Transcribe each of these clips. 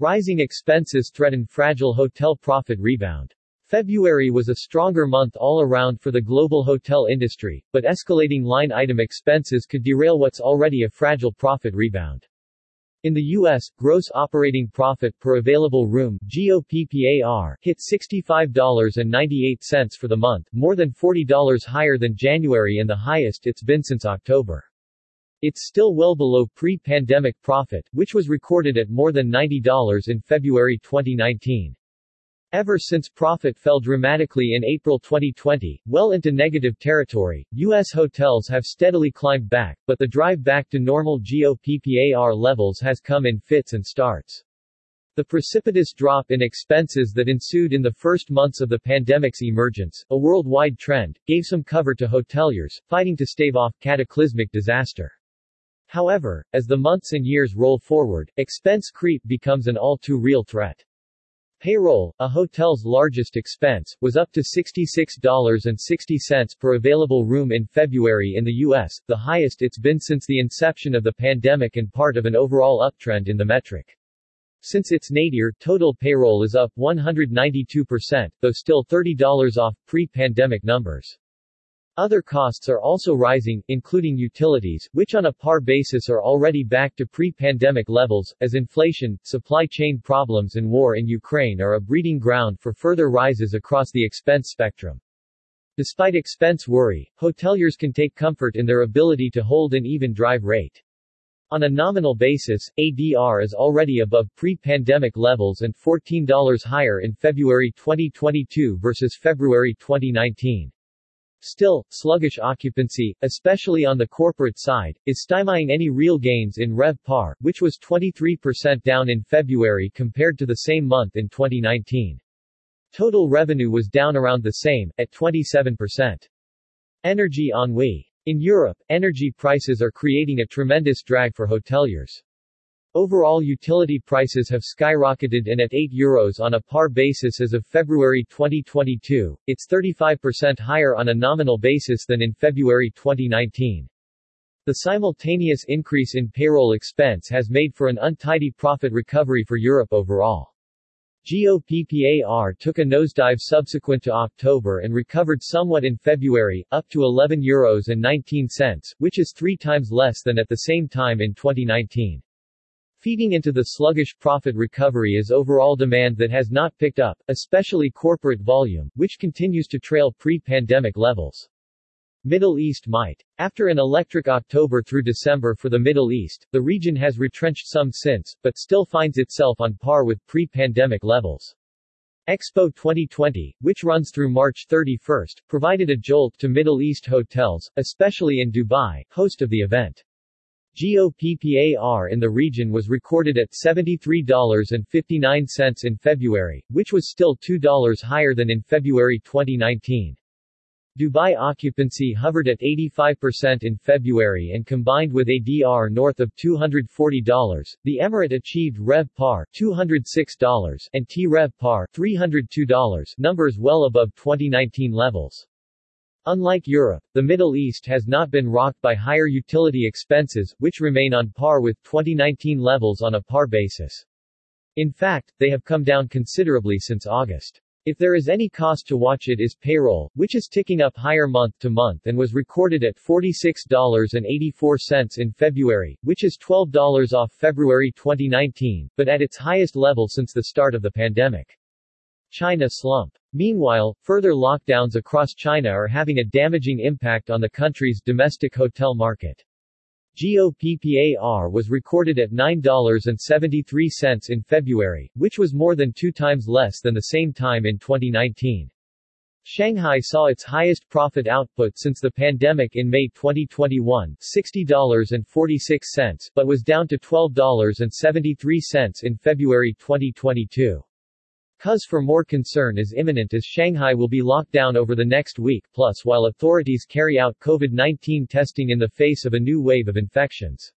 Rising expenses threaten fragile hotel profit rebound. February was a stronger month all around for the global hotel industry, but escalating line item expenses could derail what's already a fragile profit rebound. In the U.S., gross operating profit per available room GOPPAR, hit $65.98 for the month, more than $40 higher than January and the highest it's been since October. It's still well below pre-pandemic profit, which was recorded at more than $90 in February 2019. Ever since profit fell dramatically in April 2020, well into negative territory, U.S. hotels have steadily climbed back, but the drive back to normal GOPPAR levels has come in fits and starts. The precipitous drop in expenses that ensued in the first months of the pandemic's emergence, a worldwide trend, gave some cover to hoteliers, fighting to stave off cataclysmic disaster. However, as the months and years roll forward, expense creep becomes an all-too-real threat. Payroll, a hotel's largest expense, was up to $66.60 per available room in February in the U.S., the highest it's been since the inception of the pandemic and part of an overall uptrend in the metric. Since its nadir, total payroll is up 192%, though still $30 off pre-pandemic numbers. Other costs are also rising, including utilities, which on a par basis are already back to pre-pandemic levels, as inflation, supply chain problems and war in Ukraine are a breeding ground for further rises across the expense spectrum. Despite expense worry, hoteliers can take comfort in their ability to hold an even drive rate. On a nominal basis, ADR is already above pre-pandemic levels and $14 higher in February 2022 versus February 2019. Still, sluggish occupancy, especially on the corporate side, is stymieing any real gains in RevPAR, which was 23% down in February compared to the same month in 2019. Total revenue was down around the same, at 27%. Energy ennui. In Europe, energy prices are creating a tremendous drag for hoteliers. Overall utility prices have skyrocketed and at 8 euros on a par basis as of February 2022, it's 35% higher on a nominal basis than in February 2019. The simultaneous increase in payroll expense has made for an untidy profit recovery for Europe overall. GOPPAR took a nosedive subsequent to October and recovered somewhat in February, up to €11 Euros and 19 cents, which is three times less than at the same time in 2019. Feeding into the sluggish profit recovery is overall demand that has not picked up, especially corporate volume, which continues to trail pre-pandemic levels. Middle East might. After an electric October through December for the Middle East, the region has retrenched some since, but still finds itself on par with pre-pandemic levels. Expo 2020, which runs through March 31, provided a jolt to Middle East hotels, especially in Dubai, host of the event. GOPPAR in the region was recorded at $73.59 in February, which was still $2 higher than in February 2019. Dubai occupancy hovered at 85% in February and combined with ADR north of $240, the Emirate achieved RevPAR $206 and TRevPAR $302, numbers well above 2019 levels. Unlike Europe, the Middle East has not been rocked by higher utility expenses, which remain on par with 2019 levels on a par basis. In fact, they have come down considerably since August. If there is any cost to watch it is payroll, which is ticking up higher month to month and was recorded at $46.84 in February, which is $12 off February 2019, but at its highest level since the start of the pandemic. China slump. Meanwhile, further lockdowns across China are having a damaging impact on the country's domestic hotel market. GOPPAR was recorded at $9.73 in February, which was more than two times less than the same time in 2019. Shanghai saw its highest profit output since the pandemic in May 2021, $60.46, but was down to $12.73 in February 2022. Cause for more concern is imminent as Shanghai will be locked down over the next week plus while authorities carry out COVID-19 testing in the face of a new wave of infections.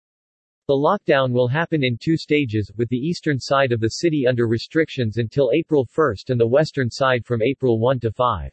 The lockdown will happen in two stages, with the eastern side of the city under restrictions until April 1 and the western side from April 1 to 5.